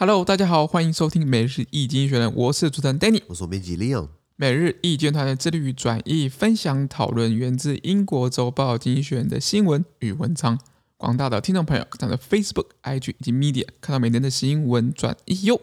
Hello，大家好，欢迎收听每日易经济学人，我是主持人 Danny，我是编辑 Leon。每日易经济学人致力于转译、分享、讨论源自英国周报《经济学人》的新闻与文章。广大的听众朋友，在 Facebook、IG 以及 Media 看到每天的新闻转译哟。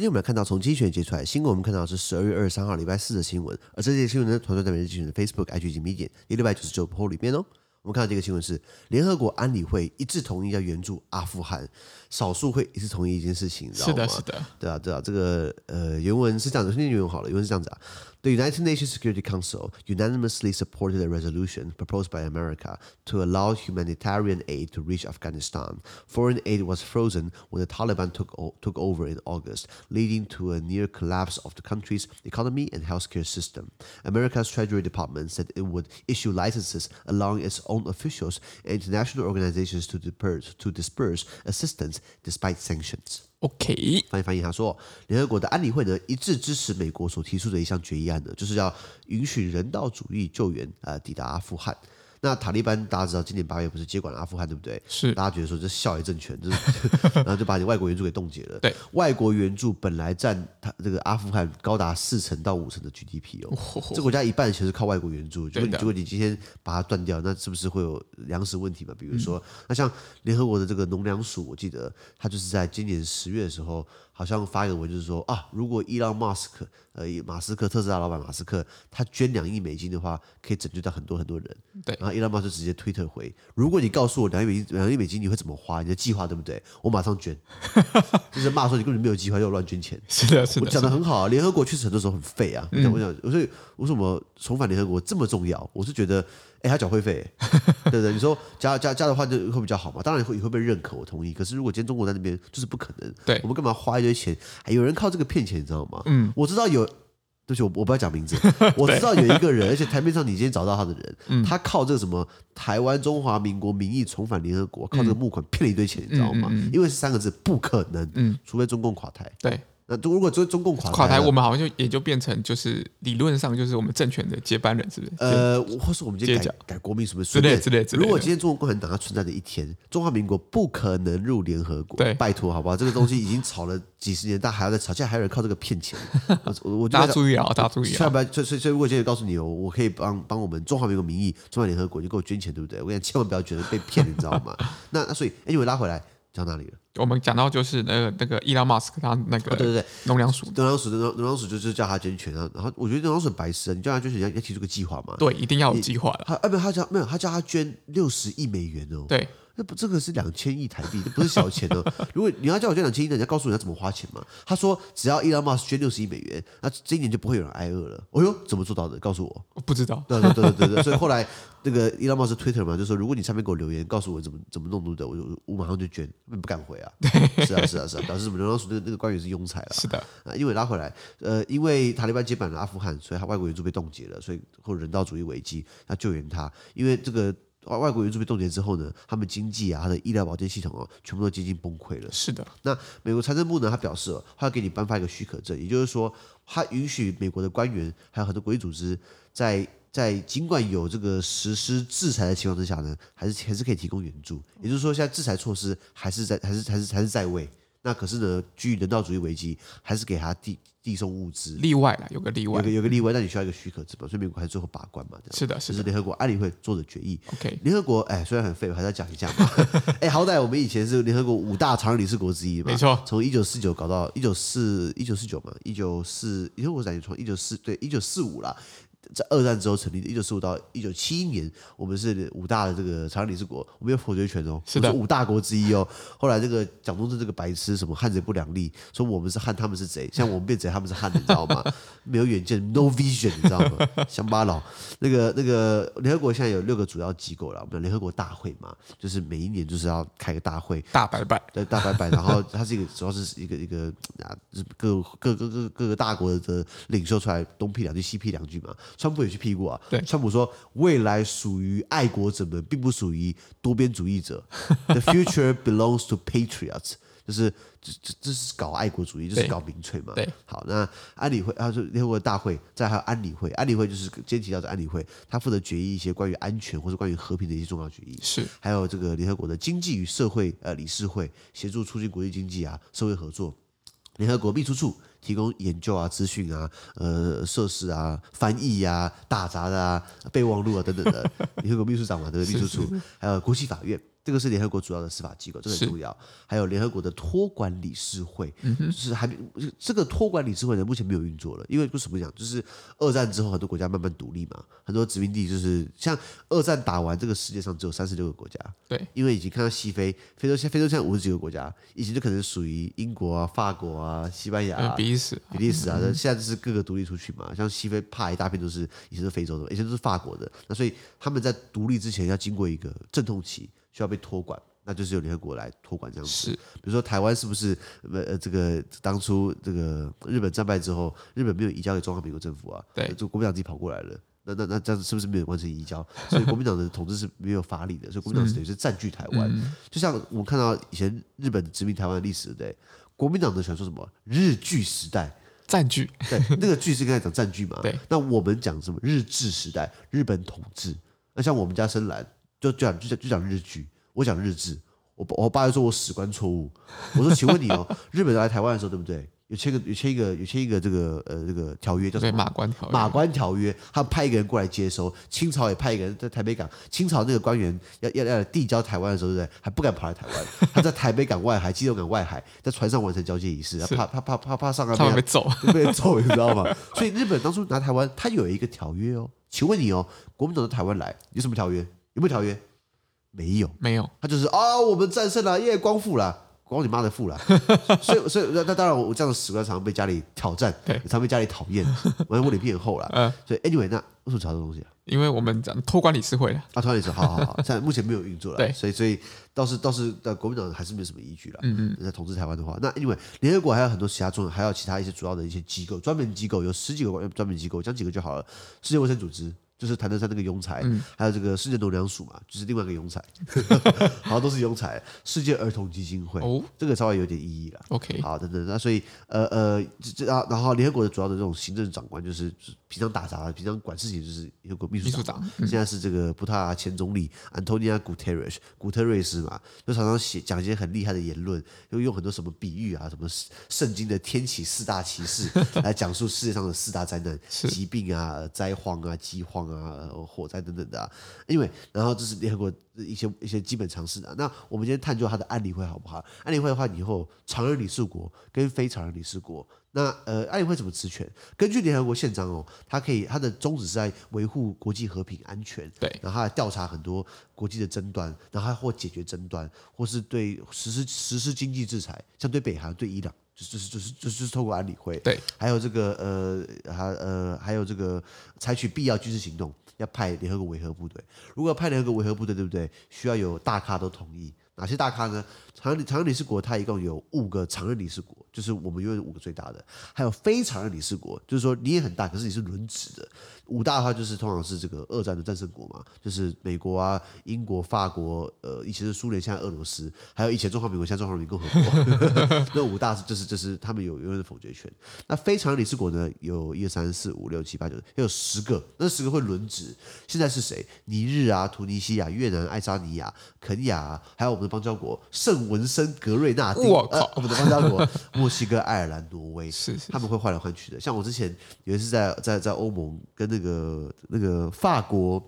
今天我们看到从精选接出来新闻，我们看到是十二月二十三号礼拜四的新闻，而这些新闻呢，团队在每日精选的 Facebook、IG 以及 Medium 第六百九十九铺里面哦。我们看到这个新闻是联合国安理会一致同意要援助阿富汗，少数会一致同意一件事情，知道吗？是的，是的，对啊，对啊，这个呃原文是这样子，先念原文好了，原文是这样子啊。The United Nations Security Council unanimously supported a resolution proposed by America to allow humanitarian aid to reach Afghanistan. Foreign aid was frozen when the Taliban took, took over in August, leading to a near collapse of the country's economy and healthcare system. America's Treasury Department said it would issue licenses allowing its own officials and international organizations to disperse, to disperse assistance despite sanctions. OK，翻译翻译，他说，联合国的安理会呢一致支持美国所提出的一项决议案呢，就是要允许人道主义救援啊、呃、抵达阿富汗。那塔利班大家知道，今年八月不是接管了阿富汗，对不对？是。大家觉得说这孝爷政权，就是，然后就把你外国援助给冻结了。对。外国援助本来占他这个阿富汗高达四成到五成的 GDP 哦，哦这国家一半的钱是靠外国援助。如果你如果你今天把它断掉，那是不是会有粮食问题嘛？比如说，嗯、那像联合国的这个农粮署，我记得它就是在今年十月的时候。好像发一个文，就是说啊，如果伊朗马斯克，呃，马斯克特斯拉老板马斯克，他捐两亿美金的话，可以拯救到很多很多人。对，然后伊朗马斯克直接推特回，如果你告诉我两亿美金，两亿美金你会怎么花？你的计划对不对？我马上捐。就是骂说你根本没有计划，又乱捐钱。是的，是的，我讲的很好啊。联合国确实很多时候很废啊。嗯、我讲，我讲，所以为什么重返联合国这么重要？我是觉得。哎，他缴会费，对不对？你说加加加的话，就会比较好嘛？当然会，也会被认可，我同意。可是如果今天中国在那边，就是不可能。对，我们干嘛花一堆钱？还有人靠这个骗钱，你知道吗？嗯，我知道有，对不起，我我不要讲名字。我知道有一个人，而且台面上你今天找到他的人，嗯、他靠这个什么台湾中华民国名义重返联合国，靠这个募款骗了一堆钱，你知道吗？因为是三个字，不可能。嗯，除非中共垮台。对。那如果中中共垮垮台，我们好像就也就变成就是理论上就是我们政权的接班人，是不是？呃，或是我们今天改改国民什么之类之类之类。如果今天中国共产党它存在的一天，中华民国不可能入联合国。对，拜托好不好？这个东西已经吵了几十年，但还要再吵，现在还有人靠这个骗钱。我我大家注意啊，大家注意啊！千万不要，所以所以如果今天告诉你，哦我可以帮帮我们中华民国名义重返联合国，就给我捐钱，对不对？我跟你讲，千万不要觉得被骗，你知道吗？那那所以，哎，你拉回来。讲哪里了？我们讲到就是那个那个伊朗马斯克他那个、哦、对对对农粮署农粮署的农农粮署就是叫他捐钱啊，然后我觉得农粮署很白痴啊，你叫他捐钱要要提出个计划嘛？对，一定要有计划的。他啊不，他叫没有，他叫他捐六十亿美元哦。对。这不，这个是两千亿台币，这不是小钱哦。如果你要叫我捐两千亿，那你要告诉人家怎么花钱嘛？他说只要伊朗马斯捐六十亿美元，那这一年就不会有人挨饿了。哦呦，怎么做到的？告诉我。我不知道。对对对对对。所以后来那个伊朗马斯 Twitter 嘛，就说如果你上面给我留言，告诉我怎么怎么弄的，我就我马上就捐。不敢回啊。是啊是啊是啊，表示什么？流浪鼠那个那个官员是庸才了。是的。啊，因为拉回来，呃，因为塔利班接管了阿富汗，所以他外国援助被冻结了，所以或者人道主义危机要救援他，因为这个。外外国援助被冻结之后呢，他们经济啊，他的医疗保健系统哦，全部都接近崩溃了。是的。那美国财政部呢，他表示哦，他要给你颁发一个许可证，也就是说，他允许美国的官员还有很多国际组织在，在在尽管有这个实施制裁的情况之下呢，还是还是可以提供援助。也就是说，现在制裁措施还是在，还是还是还是在位。那可是呢，基于人道主义危机，还是给他递递送物资。例外了，有个例外，有个有个例外，那你需要一个许可证嘛？所以美国还是最后把关嘛？是的，是的。这是联合国安理会做的决议。OK，联合国哎，虽然很废，我还是要讲一下嘛。哎，好歹我们以前是联合国五大常任理事国之一嘛。没错。从一九四九搞到一九四一九四九嘛，一九四，联合国在从一九四对一九四五啦。在二战之后成立的，一九四五到一九七一年，我们是五大的这个常任理事国，我们有否决权哦，是的，五大国之一哦。后来这个蒋中正这个白痴，什么汉贼不两立，说我们是汉，他们是贼，像我们变贼，他们是汉，你知道吗？没有远见，no vision，你知道吗？乡巴佬。那个那个联合国现在有六个主要机构了，我们联合国大会嘛，就是每一年就是要开个大会，大拜拜，对，大拜拜。然后它是一个主要是一个一个啊，各各各各各个大国的领袖出来东辟两句西辟两句嘛。川普也去批过啊。对，川普说未来属于爱国者们，并不属于多边主义者。The future belongs to patriots，就是这这这是搞爱国主义，就是搞民粹嘛。对，好，那安理会，他说联合国大会，再还有安理会，安理会就是今天提到的安理会，他负责决议一些关于安全或者关于和平的一些重要决议。是，还有这个联合国的经济与社会呃理事会，协助促进国际经济啊，社会合作。联合国秘书处提供研究啊、资讯啊、呃设施啊、翻译啊、打杂的啊、备忘录啊等等的。联合国秘书长嘛，对不对？秘书处，还有国际法院。这个是联合国主要的司法机构，这个很重要。还有联合国的托管理事会，就是还没这个托管理事会呢，目前没有运作了，因为为什么讲？就是二战之后，很多国家慢慢独立嘛，很多殖民地就是像二战打完，这个世界上只有三十六个国家。对，因为已经看到西非，非洲现非洲现在五十几个国家，以前就可能属于英国啊、法国啊、西班牙、啊、比利时、比利时啊，现在就是各个独立出去嘛。像西非怕一大片都是以前是非洲的，以前都是法国的，那所以他们在独立之前要经过一个阵痛期，需要被托管。那就是由联合国来托管这样子。是，比如说台湾是不是呃这个当初这个日本战败之后，日本没有移交给中华民国政府啊？对，就国民党自己跑过来了。那那那这样是不是没有完成移交？所以国民党的统治是没有法理的。所以国民党等于是占据台湾。嗯、就像我们看到以前日本殖民台湾的历史，对，国民党的喜欢说什么？日据时代占据。对，那个据是刚才讲占据嘛？对。那我们讲什么？日治时代，日本统治。那像我们家深蓝就就讲就讲就讲日剧。我讲日志，我我爸就说我史观错误。我说，请问你哦，日本人来台湾的时候，对不对？有签个有签一个有签一个这个呃这个条约叫什么？马关条约。马关条约，他派一个人过来接收。清朝也派一个人在台北港。清朝那个官员要要要递交台湾的时候，对不对？还不敢跑来台湾，他在台北港外海、基隆港外海，在船上完成交接仪式，他怕怕怕怕怕上岸被揍，被揍，你知道吗？所以日本当初拿台湾，他有一个条约哦。请问你哦，国民党到台湾来有什么条约？有没有条约？没有，没有，他就是啊，我们战胜了，耶，光复了，光你妈的复了，所以，所以那那当然，我这样的史观常常被家里挑战，对，常被家里讨厌，我脸皮很厚了，嗯，所以 anyway，那为什么查这东西啊？因为我们讲托管理事会了，啊，托管理事会，好好好，现在目前没有运作了，对，所以所以倒是倒是的，国民党还是没有什么依据了，嗯嗯，在统治台湾的话，那因为联合国还有很多其他重要，还有其他一些主要的一些机构，专门机构有十几个专门机构，讲几个就好了，世界卫生组织。就是谭德塞那个庸才，嗯、还有这个世界农粮署嘛，就是另外一个庸才 好像都是庸才。世界儿童基金会，哦、这个稍微有点意义了。OK，好，等等，那所以呃呃，这啊，然后联合国的主要的这种行政长官就是平常打杂、平常管事情就是联合国秘书长，现在是这个葡萄牙前总理安东尼亚古特瑞斯，古特瑞斯嘛，就常常写讲一些很厉害的言论，又用很多什么比喻啊，什么圣经的天启四大骑士 来讲述世界上的四大灾难、是疾病啊、灾荒啊、饥荒。啊，火灾等等的、啊，因为然后这是联合国一些一些基本常识的。那我们今天探究它的安理会好不好？安理会的话，以后常任理事国跟非常任理事国，那呃，安理会怎么职权？根据联合国宪章哦，它可以它的宗旨是在维护国际和平安全，对，然后它来调查很多国际的争端，然后还或解决争端，或是对实施实施经济制裁，像对北韩、对伊朗。就是就是就是就是透过安理会，对，还有这个呃还呃还有这个采取必要军事行动，要派联合国维和部队。如果派联合国维和部队，对不对？需要有大咖都同意。哪些大咖呢？常任常任理事国，它一共有五个常任理事国，就是我们拥有五个最大的，还有非常任理事国，就是说你也很大，可是你是轮值的。五大的话，就是通常是这个二战的战胜国嘛，就是美国啊、英国、法国，呃，以前是苏联，现在俄罗斯，还有以前中华民国，现在中华人民共和国。那五大是就是就是他们有永远的否决权。那非常理事国呢，有一二三四五六七八九，还有十个，那十个会轮值。现在是谁？尼日啊、突尼西亚、越南、爱沙尼亚、肯亚，还有我们的邦交国圣文森格瑞纳丁，我靠，呃，我们的邦交国墨西哥、爱尔兰、挪威，是，是，是他们会换来换去的。像我之前有一次在在在欧盟跟那个。那个那个法国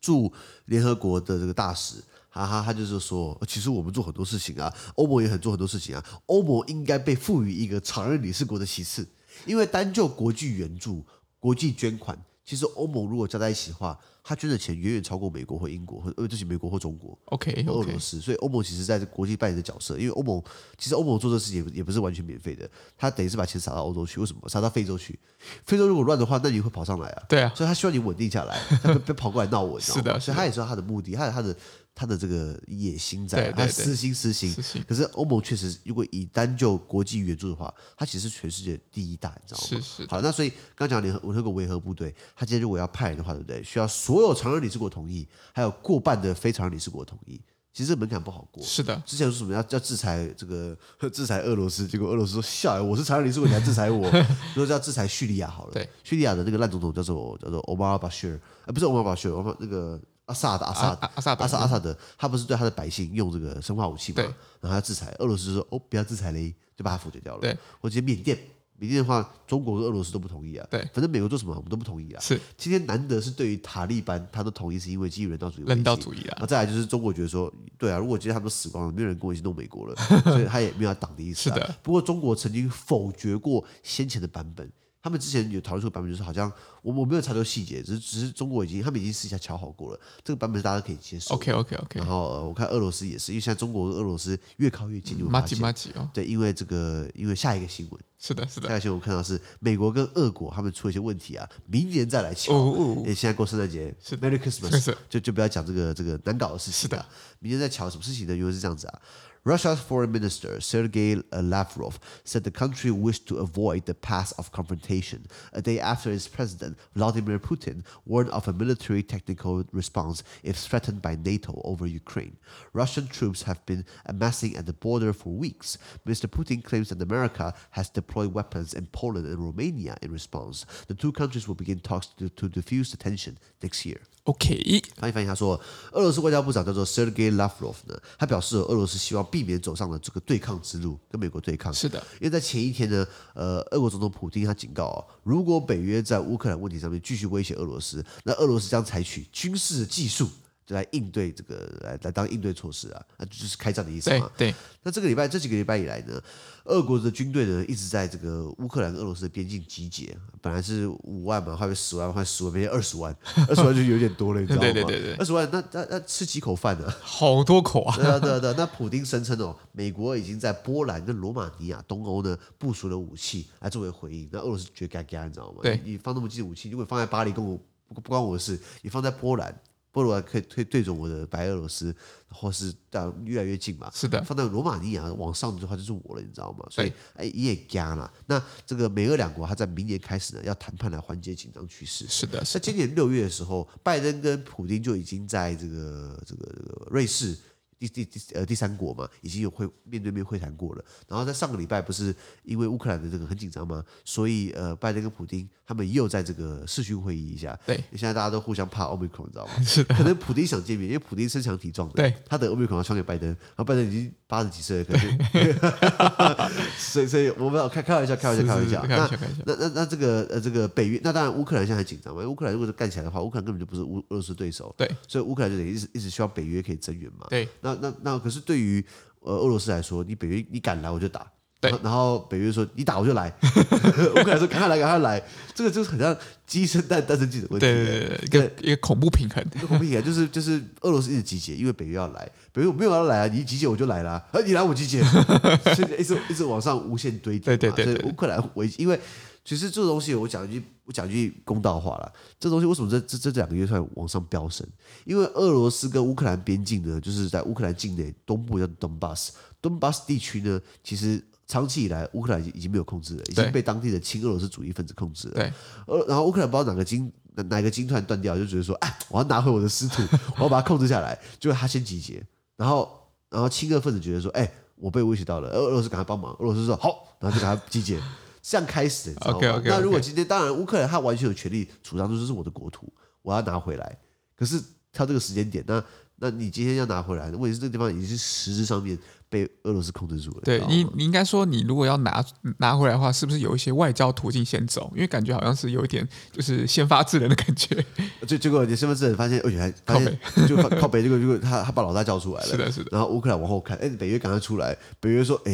驻联合国的这个大使，哈哈，他就是说，其实我们做很多事情啊，欧盟也很做很多事情啊，欧盟应该被赋予一个常任理事国的席次，因为单就国际援助、国际捐款，其实欧盟如果加在一起的话，他捐的钱远远超过美国或英国或呃，就是美国或中国。OK，俄罗斯，所以欧盟其实在这国际扮演的角色，因为欧盟其实欧盟做这事情也不是完全免费的，他等于是把钱撒到欧洲去，为什么？撒到非洲去？非洲如果乱的话，那你会跑上来啊？对啊，所以他希望你稳定下来，他别别跑过来闹我，是的，所以他也知道他的目的，他有他的。他的这个野心在，他私心私心。可是欧盟确实，如果以单就国际援助的话，它其实是全世界第一大，你知道吗？是是。好，那所以刚讲联合联合国维和部队，他今天如果要派人的话，对不对？需要所有常任理事国同意，还有过半的非常任理事国同意。其实门槛不好过。是的。之前说什么要要制裁这个制裁俄罗斯，结果俄罗斯说笑，我是常任理事国，你还制裁我？说要制裁叙利亚好了。对。叙利亚的那个烂总统叫做叫做 Omar Bashir，，呃，不是奥马尔巴希尔，我们那个。阿萨德，阿萨德，阿萨德，阿萨阿萨德，他不是对他的百姓用这个生化武器嘛？然后他要制裁俄罗斯，说哦，不要制裁嘞，就把他否决掉了。对，我觉得缅甸，缅甸的话，中国跟俄罗斯都不同意啊。对，反正美国做什么，我们都不同意啊。是，今天难得是对于塔利班，他都同意，是因为基于人道主义。人道主义啊。那再来就是中国觉得说，对啊，如果今天他们都死光了，没有人跟我一起弄美国了，所以他也没有要挡的意思。是的。不过中国曾经否决过先前的版本。他们之前有讨论出版本，就是好像我我没有查到细节，只是只是中国已经他们已经私下敲好过了，这个版本是大家可以接受。OK OK OK。然后、呃、我看俄罗斯也是，因为现在中国跟俄罗斯越靠越近，就马吉马吉哦。对，因为这个，因为下一个新闻是的，是的。下一个新闻我看到是美国跟俄国他们出了一些问题啊，明年再来敲。哦哦。因为现在过圣诞节，是 Merry Christmas，就就不要讲这个这个难搞的事情。是的。明年再敲什么事情呢？因为是这样子啊。Russia's foreign minister Sergei Lavrov said the country wished to avoid the path of confrontation a day after its president Vladimir Putin warned of a military technical response if threatened by NATO over Ukraine. Russian troops have been amassing at the border for weeks. Mr. Putin claims that America has deployed weapons in Poland and Romania in response. The two countries will begin talks to, to defuse the tension next year. OK，翻译翻译，他说，俄罗斯外交部长叫做 Sergei Lavrov 呢，他表示，俄罗斯希望避免走上了这个对抗之路，跟美国对抗。是的，因为在前一天呢，呃，俄国总统普京他警告哦，如果北约在乌克兰问题上面继续威胁俄罗斯，那俄罗斯将采取军事技术。就来应对这个，来来当应对措施啊，那就是开战的意思嘛。对。对，那这个礼拜这几个礼拜以来呢，俄国的军队呢一直在这个乌克兰跟俄罗斯的边境集结，本来是五万嘛，后来十万，后来十万变成二十万，二十万就有点多了，你知道吗？对对对对。二十万，那那那吃几口饭呢？好多口啊！对啊对啊对啊。那普丁声称哦，美国已经在波兰跟罗马尼亚东欧呢部署了武器来作为回应，那俄罗斯觉得该该，你知道吗？对。你放那么近的武器，如果放在巴黎，跟我不不关我的事；你放在波兰。波罗可以可对准我的白俄罗斯，或是到越来越近嘛？是的，放在罗马尼亚往上的话就是我了，你知道吗？所以哎，也加了。那这个美俄两国，它在明年开始呢，要谈判来缓解紧张趋势。是的，在今年六月的时候，拜登跟普京就已经在这个这个这个瑞士。第第第呃第三国嘛，已经有会面对面会谈过了。然后在上个礼拜不是因为乌克兰的这个很紧张吗？所以呃拜登跟普京他们又在这个视讯会议一下。对，现在大家都互相怕奥密克戎，你知道吗？是的。可能普京想见面，因为普京身强体壮的。对。他的奥密克戎要传给拜登，然后拜登已经八十几岁了，可能。所以所以我们要开开玩笑，开玩笑，开玩笑。开玩笑，开玩笑。那那那这个呃这个北约，那当然乌克兰现在很紧张嘛。因为乌克兰如果是干起来的话，乌克兰根本就不是乌俄罗斯对手。对。所以乌克兰就得一直一直希望北约可以增援嘛。对。那那那可是对于呃俄罗斯来说，你北约你敢来我就打，对，然后北约说你打我就来，乌克兰说赶快来赶快来，这个就是很像鸡生蛋蛋生鸡的问题，对对对，一个一个恐怖平衡，一个恐怖平衡就是就是俄罗斯一直集结，因为北约要来，北约我没有要来啊，你一集结我就来了，啊，你来我集结，所以一直一直往上无限堆叠，对对对，对，所以乌克兰危机，因为。其实这个东西，我讲一句，我讲一句公道话了。这东西为什么这这这两个月突然往上飙升？因为俄罗斯跟乌克兰边境呢，就是在乌克兰境内东部叫 Donbass，Donbass 地区呢，其实长期以来乌克兰已经没有控制了，已经被当地的亲俄罗斯主义分子控制了。对。呃，然后乌克兰不知道哪个筋哪哪个筋突然断掉，就觉得说，哎，我要拿回我的失土，我要把它控制下来。结果他先集结，然后然后亲俄分子觉得说，哎，我被威胁到了，俄俄罗斯赶快帮忙。俄罗斯说好，然后就赶快集结。这样开始，你知道吗？Okay, okay, okay. 那如果今天，当然乌克兰他完全有权利主张说这是我的国土，我要拿回来。可是他这个时间点，那那你今天要拿回来，问题是这个地方已经是实质上面被俄罗斯控制住了。对你，你应该说，你如果要拿拿回来的话，是不是有一些外交途径先走？因为感觉好像是有一点就是先发制人的感觉。就结果你身份证发现，哦，原来发现就靠北，结果结果他他把老大叫出来了。是的，是的。然后乌克兰往后看，哎，北约赶快出来，北约说，哎，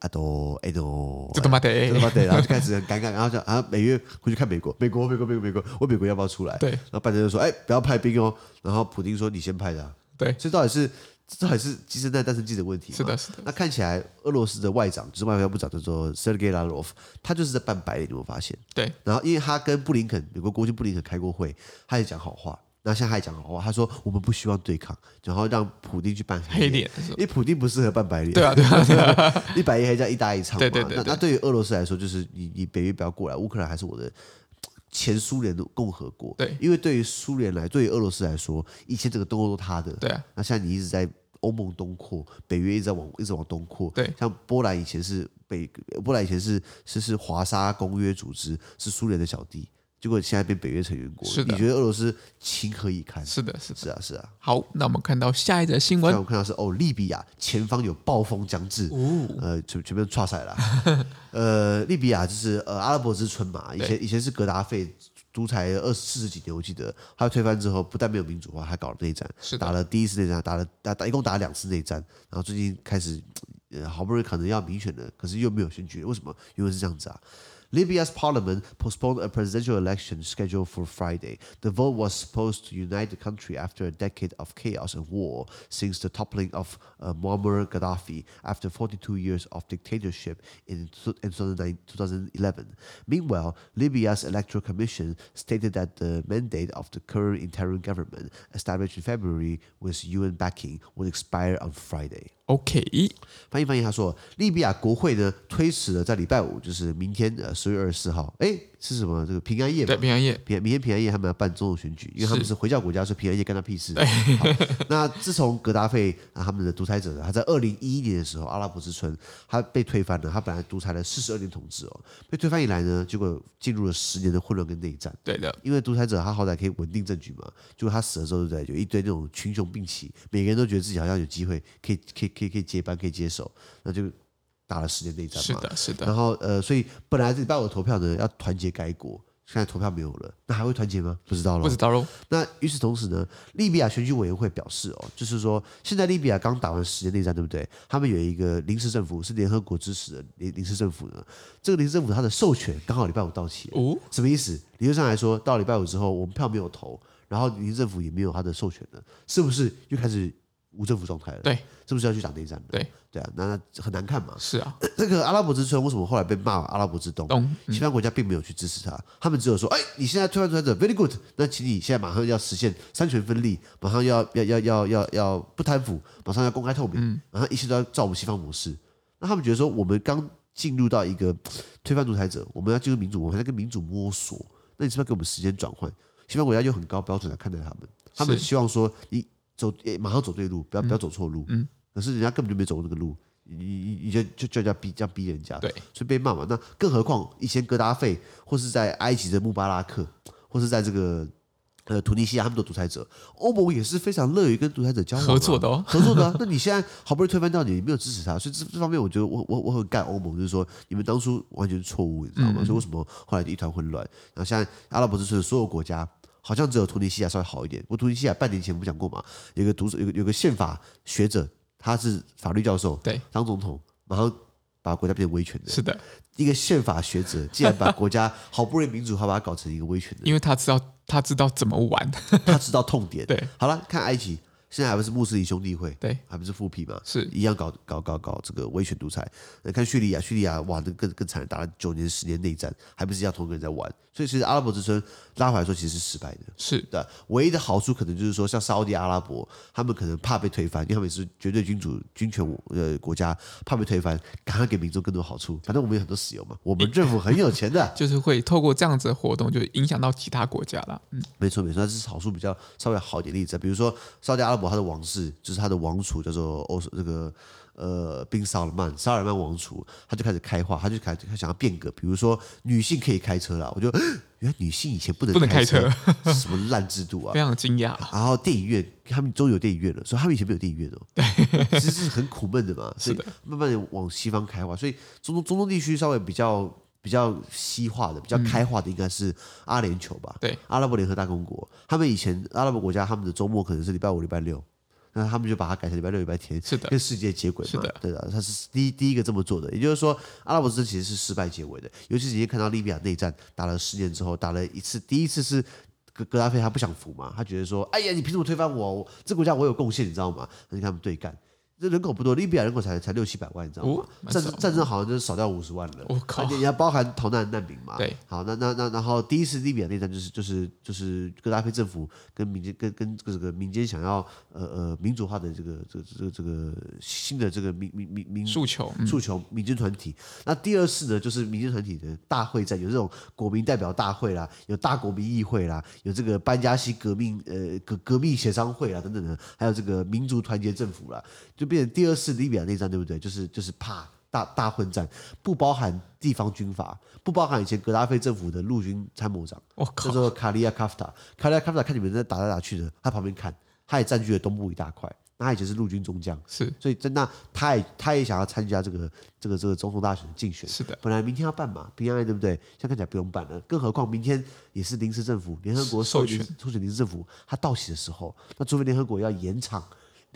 阿多，哎多，这他妈的，这他妈的，然后就开始很尴尬，然后讲啊，北约回去看美国，美国，美国，美国，美国，我美国要不要出来？对。然后拜登就说，哎，不要派兵哦。然后普京说，你先派的。对。所以到底是？这还是鸡生蛋，蛋生鸡的问题。是的，是的。那看起来，俄罗斯的外长就是外交部长叫做 Sergei Lavrov，他就是在扮白脸，你有没有发现？对。然后，因为他跟布林肯，美国国务卿布林肯开过会，他也讲好话。那现在他也讲好话，他说我们不希望对抗，然后让普丁去扮黑脸，因为普丁不适合扮白脸。对啊，对啊，对啊。一白一黑这样一搭一唱嘛。对对对，对。那那对于俄罗斯来说，就是你你北约不要过来，乌克兰还是我的前苏联的共和国。对。因为对于苏联来，对于俄罗斯来说，以前整个东欧都他的。对啊。那现在你一直在。欧盟东扩，北约一直在往一直往东扩。对，像波兰以前是北，波兰以前是是是华沙公约组织，是苏联的小弟，结果现在变北约成员国。是的，你觉得俄罗斯情何以堪？是的，是的，是啊，是啊。好，那我们看到下一则新闻，我们看到是哦，利比亚前方有暴风将至，哦、呃，全全面剉赛了。呃，利比亚就是呃阿拉伯之春嘛，以前以前是格达费。独裁二十四十几年，我记得他推翻之后，不但没有民主化，还搞了内战，打了第一次内战，打了打打，一共打了两次内战，然后最近开始，呃，好不容易可能要民选了，可是又没有选举，为什么？因为是这样子啊。Libya's parliament postponed a presidential election scheduled for Friday. The vote was supposed to unite the country after a decade of chaos and war since the toppling of uh, Muammar Gaddafi after 42 years of dictatorship in 2011. Meanwhile, Libya's electoral commission stated that the mandate of the current interim government, established in February with UN backing, would expire on Friday. OK，翻译翻译，他说，利比亚国会呢推迟了在礼拜五，就是明天呃 十月二十四号，哎。是什么？这个平安夜嘛？对，平安夜，平明天平安夜他们要办总统选举，因为他们是回教国家，所以平安夜干他屁事。那自从格达费啊，他们的独裁者，他在二零一一年的时候，阿拉伯之春，他被推翻了。他本来独裁了四十二年统治哦，被推翻以来呢，结果进入了十年的混乱跟内战。对的，因为独裁者他好歹可以稳定政局嘛，结果他死了之后，对不对？有一堆那种群雄并起，每个人都觉得自己好像有机会可以可以可以可以接班，可以接手，那就。打了十年内战嘛，是的，是的。然后呃，所以本来这礼拜五的投票呢，要团结该国，现在投票没有了，那还会团结吗？不知道了，不知道喽。那与此同时呢，利比亚选举委员会表示哦，就是说现在利比亚刚打完十年内战，对不对？他们有一个临时政府，是联合国支持的临临时政府呢。这个临时政府它的授权刚好礼拜五到期哦，什么意思？理论上来说，到礼拜五之后，我们票没有投，然后临时政府也没有他的授权了，是不是又开始？无政府状态了，对，是不是要去打内战了？对，对啊，那很难看嘛。是啊，这个阿拉伯之春为什么后来被骂阿拉伯之冬？西方国家并没有去支持他，他们只有说：“哎，你现在推翻独裁者，very good。那请你现在马上要实现三权分立，马上要要要要要要不贪腐，马上要公开透明，嗯、然后一切都要照我们西方模式。那他们觉得说，我们刚进入到一个 推翻独裁者，我们要进入民主，我们还在跟民主摸索。那你是不是要给我们时间转换？西方国家用很高标准来看待他们，他们希望说你。走，马上走对路，不要不要走错路。嗯，可是人家根本就没走过那个路，你你你就就就叫逼，这样逼人家。对，所以被骂嘛。那更何况以前格达费，或是在埃及的穆巴拉克，或是在这个呃突尼西亚，他们的独裁者，欧盟也是非常乐于跟独裁者交往、啊、合作的哦，合作的、啊。那你现在好不容易推翻掉你，你没有支持他，所以这这方面我觉得我我我很干欧盟，就是说你们当初完全是错误，你知道吗？嗯、所以为什么后来一团混乱？然后现在阿拉伯之春的所有国家。好像只有突尼西亚稍微好一点。我突尼西亚半年前不讲过嘛？有个读者，有个有个宪法学者，他是法律教授，对，当总统，然后把国家变成威权的。是的，一个宪法学者竟然把国家好不容易民主他，把它搞成一个威权的。因为他知道，他知道怎么玩，他知道痛点。对，好了，看埃及。现在还不是穆斯林兄弟会，对，还不是复辟嘛，是一样搞搞搞搞这个威权独裁。你看叙利亚，叙利亚哇，那更更惨，打了九年十年内战，还不是一样同个人在玩。所以其实阿拉伯之春拉回来说，其实是失败的。是的，唯一的好处可能就是说，像沙乌地阿拉伯，他们可能怕被推翻，因为他们也是绝对君主军权呃国家，怕被推翻，赶快给民众更多好处。反正我们有很多石油嘛，我们政府很有钱的，就是会透过这样子的活动，就影响到其他国家了。嗯，没错没错，这是少数比较稍微好一点例子。比如说沙乌地阿拉伯。伯他的王室就是他的王储叫做欧这个呃宾萨尔曼萨尔曼王储，他就开始开化，他就开始他想要变革，比如说女性可以开车了，我就 原来女性以前不能不能开车，什么烂制度啊，非常惊讶。然后电影院他们终于有电影院了，所以他们以前没有电影院哦，对，其实是很苦闷的嘛，所以慢慢的往西方开化，所以中东中东地区稍微比较。比较西化的、比较开化的，应该是阿联酋吧？对，阿拉伯联合大公国，他们以前阿拉伯国家，他们的周末可能是礼拜五、礼拜六，那他们就把它改成礼拜六、礼拜天，是的，跟世界接轨嘛。是的，对的，他是第一第一个这么做的。也就是说，阿拉伯之争其实是失败结尾的。尤其是今天看到利比亚内战打了十年之后，打了一次，第一次是格格达菲他不想服嘛，他觉得说，哎呀，你凭什么推翻我？我这国家我有贡献，你知道吗？那你看他们对干。这人口不多，利比亚人口才才六七百万，你知道吗？哦、战争战争好像就是少掉五十万了。我、哦、靠！而且也包含逃难难民嘛。对。好，那那那然后第一次利比亚内战就是就是就是戈达菲政府跟民间跟跟这个民间想要呃呃民主化的这个这个这个这个新的这个民民民民诉求诉求民间团体。那第二次呢，就是民间团体的大会战，有这种国民代表大会啦，有大国民议会啦，有这个班加西革命呃革革命协商会啦等等的，还有这个民族团结政府啦。就变成第二次利比亚内战，对不对？就是就是怕大大混战，不包含地方军阀，不包含以前格拉菲政府的陆军参谋长，叫做卡利亚卡夫塔。卡利亚卡夫塔看你们在打来打去的，他旁边看，他也占据了东部一大块。那他以前是陆军中将，是，所以在那他也他也想要参加这个这个这个总统大选竞选。是的，本来明天要办嘛，平安夜对不对？现在看起来不用办了，更何况明天也是临时政府，联合国授权授权临时政府，他到期的时候，那除非联合国要延长。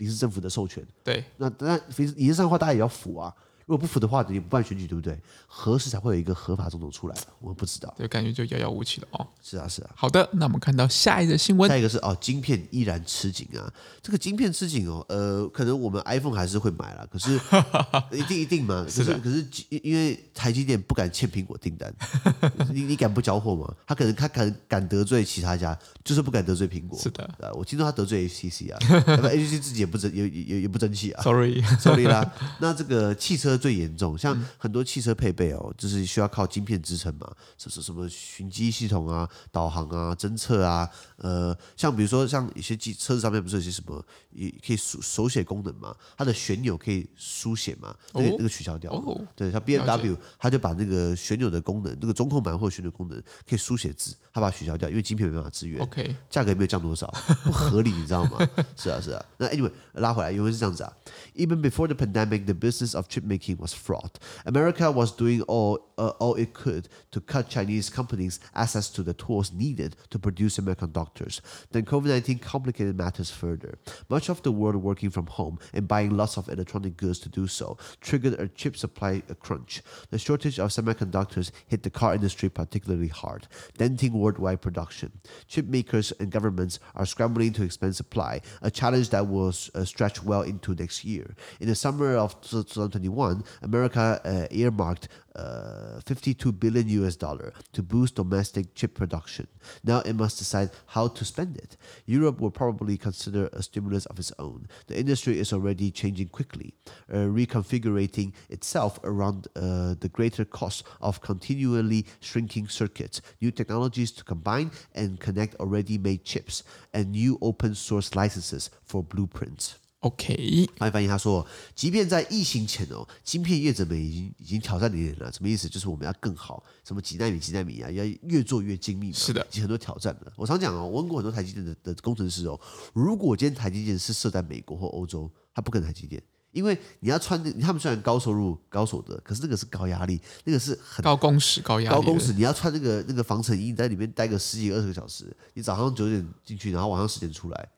临时政府的授权，对，那那理论上的话，大家也要服啊。如果不服的话，你不办选举，对不对？何时才会有一个合法总统出来？我不知道，对，感觉就遥遥无期了哦。是啊，是啊。好的，那我们看到下一个新闻，下一个是哦，晶片依然吃紧啊。这个晶片吃紧哦，呃，可能我们 iPhone 还是会买了，可是 一定一定嘛。可是，是可是因为台积电不敢欠苹果订单，你你敢不交货吗？他可能他敢敢得罪其他家，就是不敢得罪苹果。是的，我听说他得罪 HTC 啊，HTC 自己也不争也也也不争气啊。Sorry Sorry 啦。那这个汽车。最严重，像很多汽车配备哦，就是需要靠晶片支撑嘛，什么什么寻机系统啊、导航啊、侦测啊，呃，像比如说像一些机车子上面不是有些什么也可以手手写功能嘛，它的旋钮可以书写嘛，那个那个取消掉，哦、对，像 B M W，它就把那个旋钮的功能，那个中控板或者旋钮功能可以书写字，它把它取消掉，因为晶片没办法支援，OK，价格也没有降多少，不合理，你知道吗？是啊，是啊，那 Anyway 拉回来，因为是这样子啊，Even before the pandemic, the business of chip making was fraught. America was doing all, uh, all it could to cut Chinese companies' access to the tools needed to produce semiconductors. Then COVID 19 complicated matters further. Much of the world working from home and buying lots of electronic goods to do so triggered a chip supply crunch. The shortage of semiconductors hit the car industry particularly hard, denting worldwide production. Chip makers and governments are scrambling to expand supply, a challenge that will uh, stretch well into next year. In the summer of 2021, America uh, earmarked uh, 52 billion US dollar to boost domestic chip production. Now it must decide how to spend it. Europe will probably consider a stimulus of its own. The industry is already changing quickly, uh, reconfiguring itself around uh, the greater cost of continually shrinking circuits, new technologies to combine and connect already made chips, and new open source licenses for blueprints. OK，翻译翻译，他说，即便在疫情前哦，晶片业者们已经已经挑战你了，什么意思？就是我们要更好，什么几纳米几纳米啊，要越做越精密嘛。是的，已经很多挑战了。我常讲哦，我问过很多台积电的的工程师哦，如果今天台积电是设在美国或欧洲，他不可能台积电，因为你要穿，他们虽然高收入高所得，可是那个是高压力，那个是很高工时高压力，高工时，你要穿那个那个防尘衣，你在里面待个十几二十个小时，你早上九点进去，然后晚上十点出来。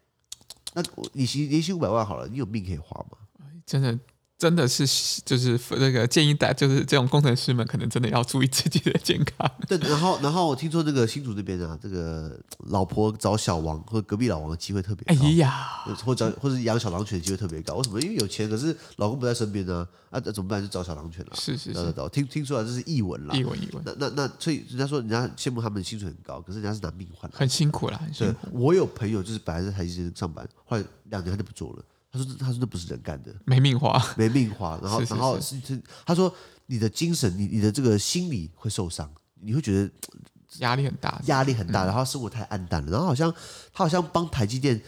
那你薪年薪五百万好了，你有命可以花吗？真的。真的是，就是那个建议大，就是这种工程师们可能真的要注意自己的健康。对，然后，然后我听说这个新竹这边啊，这个老婆找小王或隔壁老王的机会特别高。哎呀，或者或者养小狼犬的机会特别高。为什么？因为有钱，可是老公不在身边呢。啊，怎么办？就找小狼犬了。是是是，听听说来这是译文了。译文译文。那那那，所以人家说人家羡慕他们薪水很高，可是人家是拿命换。很辛苦啦，很辛苦。我有朋友就是本来在台积电上班，后来两年他就不做了。他说：“他说那不是人干的，没命花，没命花。然后，然后是是，他说你的精神，你你的这个心理会受伤，你会觉得 压力很大，压力很大。然后生活太暗淡了。然后好像他好像帮台积电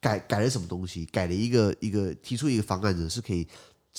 改改了什么东西，改了一个一个提出一个方案呢，是可以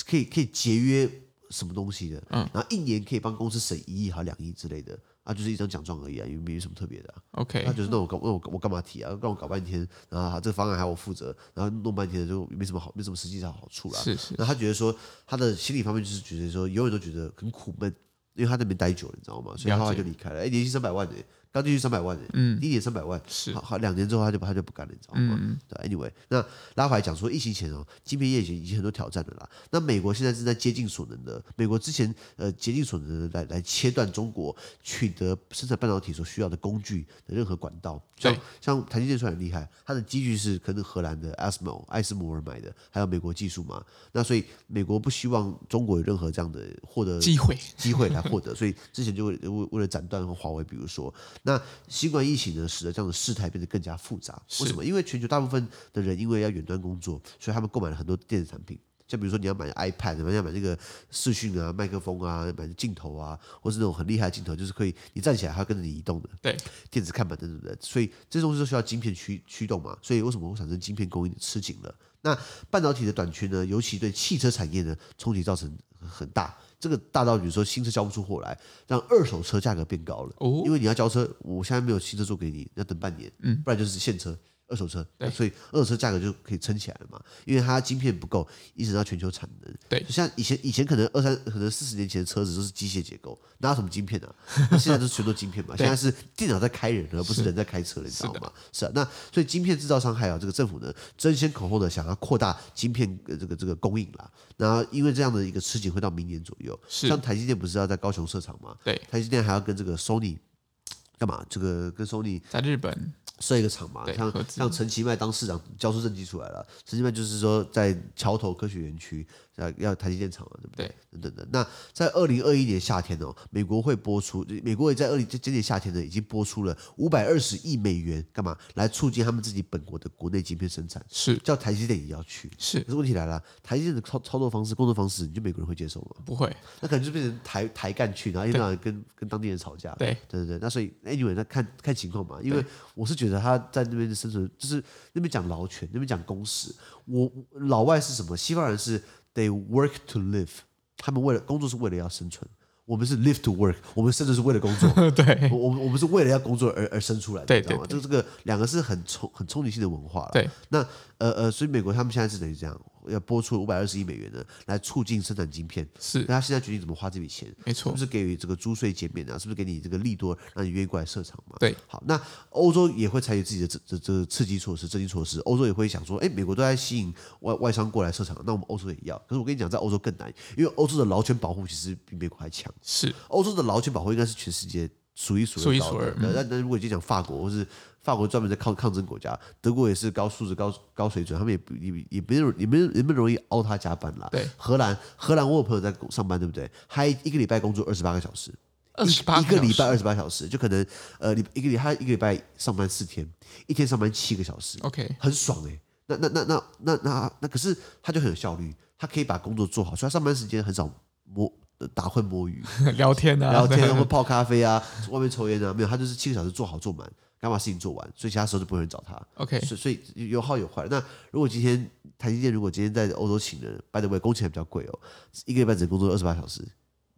可以可以节约什么东西的，嗯，然后一年可以帮公司省一亿还两亿之类的。啊，就是一张奖状而已啊，因为没什么特别的、啊。OK，他就是那我搞那我我干嘛提啊？让我搞半天，然后这个方案还要我负责，然后弄半天就没什么好，没什么实际上好处了。是是。那他觉得说，他的心理方面就是觉得说，永远都觉得很苦闷，因为他在那边待久了，你知道吗？所以他后来就离开了。哎，年薪三百万的。刚进去三百万，嗯，第一年三百万，是好好两年之后他就他就不干了，你知道吗？嗯、对，anyway，那拉回来讲说，疫情前哦，晶片业已经已经很多挑战了啦。那美国现在正在竭尽所能的，美国之前呃竭尽所能的来来切断中国取得生产半导体所需要的工具的任何管道。像像台积电虽然很厉害，它的机具是可能荷兰的 ASML 艾斯摩尔买的，还有美国技术嘛。那所以美国不希望中国有任何这样的获得机会机会来获得，所以之前就为为为了斩断和华为，比如说。那新冠疫情呢，使得这样的事态变得更加复杂。为什么？因为全球大部分的人因为要远端工作，所以他们购买了很多电子产品。像比如说你要买 iPad，你要买那个视讯啊、麦克风啊、买镜头啊，或是那种很厉害的镜头，就是可以你站起来它跟着你移动的。对，电子看板等等的。所以这些东西都需要晶片驱驱动嘛。所以为什么会产生晶片供应的吃紧了？那半导体的短缺呢，尤其对汽车产业呢，冲击造成很大。这个大到比如说新车交不出货来，让二手车价格变高了。哦，因为你要交车，我现在没有新车做给你，要等半年。嗯，不然就是现车。二手车，所以二手车价格就可以撑起来了嘛，因为它晶片不够，一直到全球产能。对，像以前以前可能二三可能四十年前的车子都是机械结构，哪有什么晶片啊？那现在都是全都晶片嘛，现在是电脑在开人，而不是人在开车了，你知道吗？是，是啊，那所以晶片制造商还有这个政府呢，争先恐后的想要扩大晶片这个这个供应啦。然后因为这样的一个吃紧会到明年左右，像台积电不是要在高雄设厂吗？对，台积电还要跟这个 Sony 干嘛？这个跟 Sony 在日本。设一个厂嘛，像像陈其迈当市长交出政绩出来了。陈其迈就是说在桥头科学园区要要台积电厂了，对不对？等等的。那在二零二一年夏天哦，美国会播出，美国也在二零今年夏天呢，已经播出了五百二十亿美元，干嘛来促进他们自己本国的国内晶片生产？是叫台积电也要去？是。可是问题来了，台积电的操操作方式、工作方式，你觉得美国人会接受吗？不会，那可能就变成台台干去，然后一天到晚跟跟当地人吵架。对对对对。那所以 anyway，那看看情况嘛，因为我是觉得他在那边的生存，就是那边讲劳权，那边讲工时。我老外是什么？西方人是。They work to live，他们为了工作是为了要生存，我们是 live to work，我们甚至是为了工作。对，我我们我们是为了要工作而而生出来的，对，你知道吗？就这个两个是很冲很冲击性的文化了。对，那呃呃，所以美国他们现在是等于这样。要拨出五百二十亿美元呢，来促进生产晶片。是，那他现在决定怎么花这笔钱？没错，是不是给予这个租税减免啊？是不是给你这个利多，让你愿意过来设厂嘛？对，好，那欧洲也会采取自己的这这这刺激措施、振兴措施。欧洲也会想说，哎，美国都在吸引外外商过来设厂，那我们欧洲也要。可是我跟你讲，在欧洲更难，因为欧洲的劳权保护其实比美国还强。是，欧洲的劳权保护应该是全世界数一数二高的。那那、嗯、如果你就讲法国或是。法国专门在抗抗争国家，德国也是高素质、高高水准，他们也不也也没有也没也没容易熬他加班啦。对，荷兰荷兰我有朋友在上班，对不对？他一个礼拜工作二十八个小时，二十八一个礼拜二十八小时，就可能呃，你一个礼他一个礼拜上班四天，一天上班七个小时，OK，很爽哎、欸。那那那那那那那可是他就很有效率，他可以把工作做好，所以他上班时间很少摸打混摸鱼 聊天啊，聊天或泡咖啡啊，外面抽烟啊，没有，他就是七个小时做好做满。该把事情做完，所以其他时候就不会找他。OK，所以所以有好有坏。那如果今天台积电如果今天在欧洲请人，by the way，工钱还比较贵哦，一个礼拜只工作二十八小时。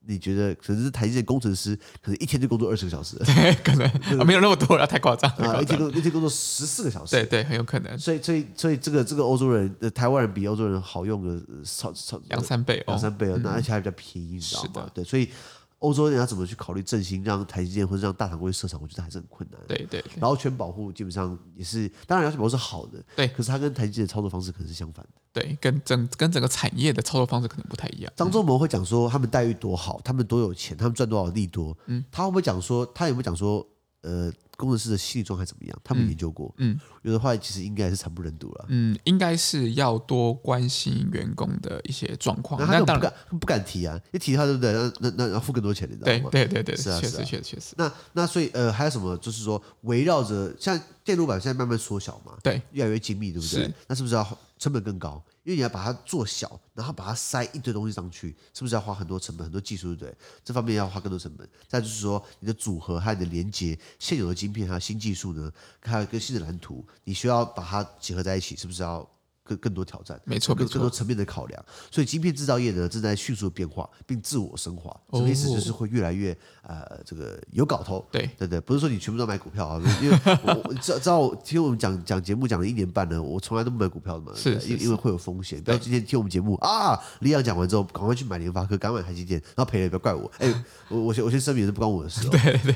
你觉得可能是台积电工程师，可能一天就工作二十个小时？对，可能、没有那么多了，太夸张了。一天工一天工作十四个小时？对对，很有可能。所以所以所以这个这个欧洲人，呃，台湾人比欧洲人好用的超超两三倍哦，两三倍哦，那、嗯、而且还比较便宜，你知道吗？对，所以。欧洲人要怎么去考虑振兴，让台积电或者让大厂过去设厂，我觉得还是很困难。对对，然后全保护基本上也是，当然劳权保护是好的，对。可是它跟台积电的操作方式可能是相反的，对，跟整跟整个产业的操作方式可能不太一样。张忠谋会讲说他们待遇多好，他们多有钱，他们赚多少利多。嗯，他会不会讲说，他有没有讲说，呃？工程师的心理状态怎么样？他们研究过，嗯，有的话其实应该是惨不忍睹了，嗯，应该是要多关心员工的一些状况，那他不敢不敢提啊，一提他对不对？那那那要付更多钱，你知道吗？对对对对，是啊，确实确实确实。那那所以呃，还有什么？就是说围绕着像电路板现在慢慢缩小嘛，对，越来越精密，对不对？那是不是要成本更高？因为你要把它做小，然后把它塞一堆东西上去，是不是要花很多成本、很多技术，对不对？这方面要花更多成本。再就是说，你的组合和你的连接，现有的晶片还有新技术呢，还有一个新的蓝图，你需要把它结合在一起，是不是要？更更多挑战，没错，更更多层面的考量，所以晶片制造业呢正在迅速的变化，并自我升华。什么意思？就是会越来越呃，这个有搞头。对对对，不是说你全部都买股票啊，因为我我知知道听我们讲讲节目讲了一年半呢，我从来都不买股票的嘛，是，因因为会有风险。不要今天听我们节目啊，李阳讲完之后，赶快去买联发科，赶快买台积电，然后赔了也不要怪我。哎，我我先我先声明，是不关我的事。对 对。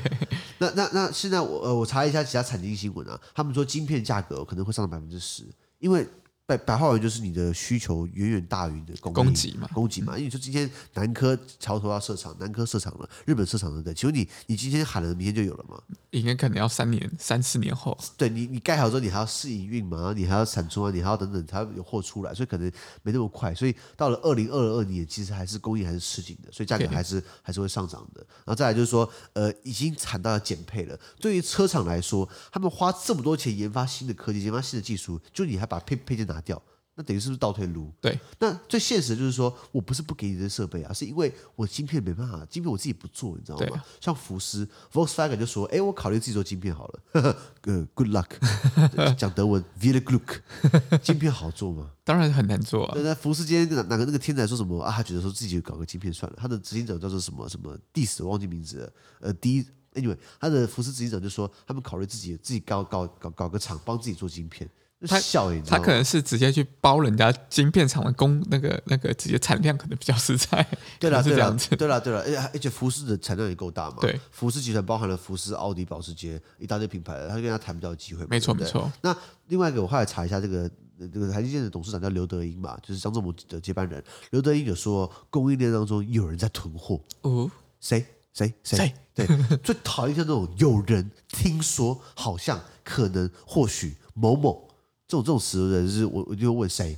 那那那现在我呃我查一下其他产经新闻啊，他们说晶片价格可能会上涨百分之十，因为。白白话文就是你的需求远远大于你的供供给嘛，供给嘛。因为你说今天南科桥头要设厂，南科设厂了，日本设厂了，对，请问你你今天喊了，明天就有了吗？应该可能要三年、三四年后。对你，你盖好之后，你还要试营运嘛，你还要产出啊，你还要等等，才有货出来，所以可能没那么快。所以到了二零二二年，其实还是供应还是吃紧的，所以价格还是还是会上涨的。然后再来就是说，呃，已经产到了减配了。对于车厂来说，他们花这么多钱研发新的科技，研发新的技术，就你还把配配件拿掉。那等于是不是倒退路？对，那最现实的就是说，我不是不给你这设备啊，是因为我晶片没办法，晶片我自己不做，你知道吗？啊、像福斯 Volkswagen 就说，哎，我考虑自己做晶片好了。呃、uh,，Good luck，讲德文 Viel Glück，晶片好做吗？当然很难做啊。那福斯今天哪哪个那个天才说什么啊？他觉得说自己搞个晶片算了。他的执行长叫做什么什么 Diess，我忘记名字了。呃，D，Anyway，他的福斯执行长就说，他们考虑自己自己搞搞搞搞个厂，帮自己做晶片。他笑他可能是直接去包人家晶片厂的工，那个那个直接产量可能比较实在。对了，是这样子。对了，对了，而且而且福斯的产量也够大嘛。对，福斯集团包含了福斯、奥迪、保时捷一大堆品牌，他跟他谈比较有机会。没错，没错。那另外一个，我后来查一下这个这个台积电的董事长叫刘德英嘛，就是张忠谋的接班人。刘德英有说，供应链当中有人在囤货。哦，谁？谁？谁？对，最讨厌像那种有人听说，好像可能或许某某。这种这种死的人是我，我就问谁？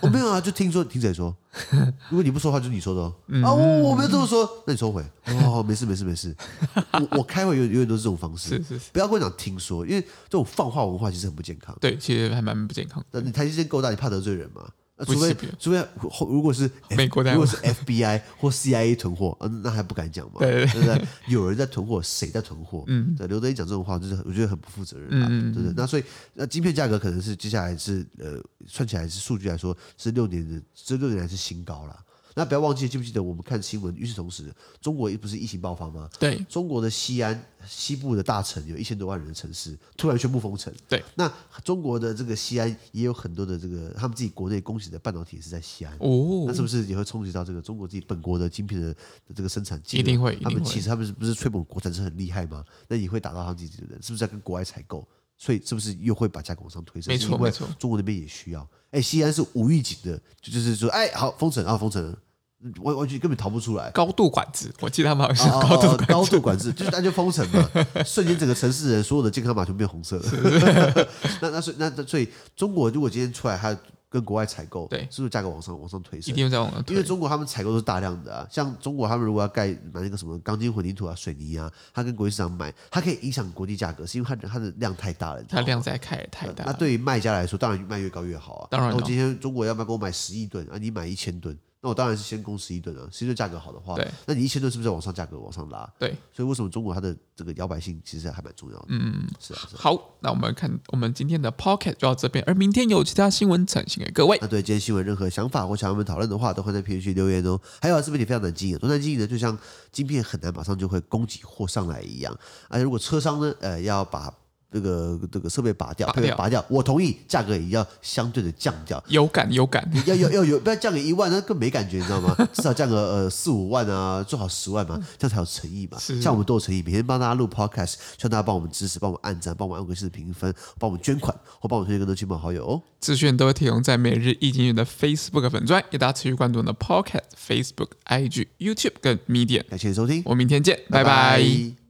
我 没有啊，就听说听谁说。如果你不说话，就是你说的啊，我我没有这么说，那你收回。哦，没事没事没事。我我开会永远永远都是这种方式。是是是。不要跟我讲听说，因为这种放话文化其实很不健康。对，其实还蛮不健康。那你台积电够大，你怕得罪人吗？除非除非如果是美国，如果是 FBI 或 CIA 囤货，嗯，那还不敢讲嘛？对对对，有人在囤货，谁在囤货？嗯，对，刘德一讲这种话，就是我觉得很不负责任啊，嗯、对不对？那所以那晶片价格可能是接下来是呃，算起来是数据来说是六年的，这六年来是新高了。那不要忘记，记不记得我们看新闻？与此同时，中国不是疫情爆发吗？对，中国的西安西部的大城有一千多万人的城市，突然宣布封城。对，那中国的这个西安也有很多的这个他们自己国内供给的半导体是在西安。哦，那是不是也会冲击到这个中国自己本国的晶片的的这个生产？一定会。他们其实他们是不是吹捧国产是很厉害吗？那也会打到他们自己的人，是不是在跟国外采购？所以是不是又会把价格往上推升？没错，没错。中国那边也需要。哎，西安是无预警的，就就是说，哎，好封城啊，封城。完完全根本逃不出来，高度管制，我记得他们好像是高度管制，高度管制就是那就封城嘛，瞬间整个城市人所有的健康码全变红色了。那那所以那所以中国如果今天出来，它跟国外采购，对，是不是价格往上往上推升？一定会在往上推，因为中国他们采购都是大量的啊，像中国他们如果要盖买那个什么钢筋混凝土啊、水泥啊，他跟国际市场买，它可以影响国际价格，是因为它的它的量太大了，它量在开太大。那对于卖家来说，当然卖越高越好啊。当然，我今天中国要不要给我买十亿吨啊？你买一千吨。那我当然是先攻十一吨啊，十一吨价格好的话，对，那你一千吨是不是要往上价格往上拉？对，所以为什么中国它的这个摇摆性其实还蛮重要的？嗯，是啊，是啊。好，那我们看我们今天的 Pocket 就到这边，而明天有其他新闻呈现给各位。那对今天新闻任何想法或想要我们讨论的话，都会在评论区留言哦。还有啊是不是你非常难经营？多难经营呢？就像晶片很难马上就会供给货上来一样，而且如果车商呢，呃，要把这个这个设备拔掉，拔掉，拔掉，我同意，价格也要相对的降掉，有感有感，要要要有，不要降个一万，那更没感觉，你知道吗？至少降个呃四五万啊，最好十万嘛，这样才有诚意嘛。像我们都有诚意，每天帮大家录 podcast，希望大家帮我们支持，帮我们按赞，帮我们按个四评分，帮我们捐款，或帮我们推荐更多亲朋好友哦。资讯都会提供在每日易经济的 Facebook 粉专，也大家持续关注我们的 podcast、Facebook、IG、YouTube 跟 Medium。感谢收听，我们明天见，拜拜。拜拜。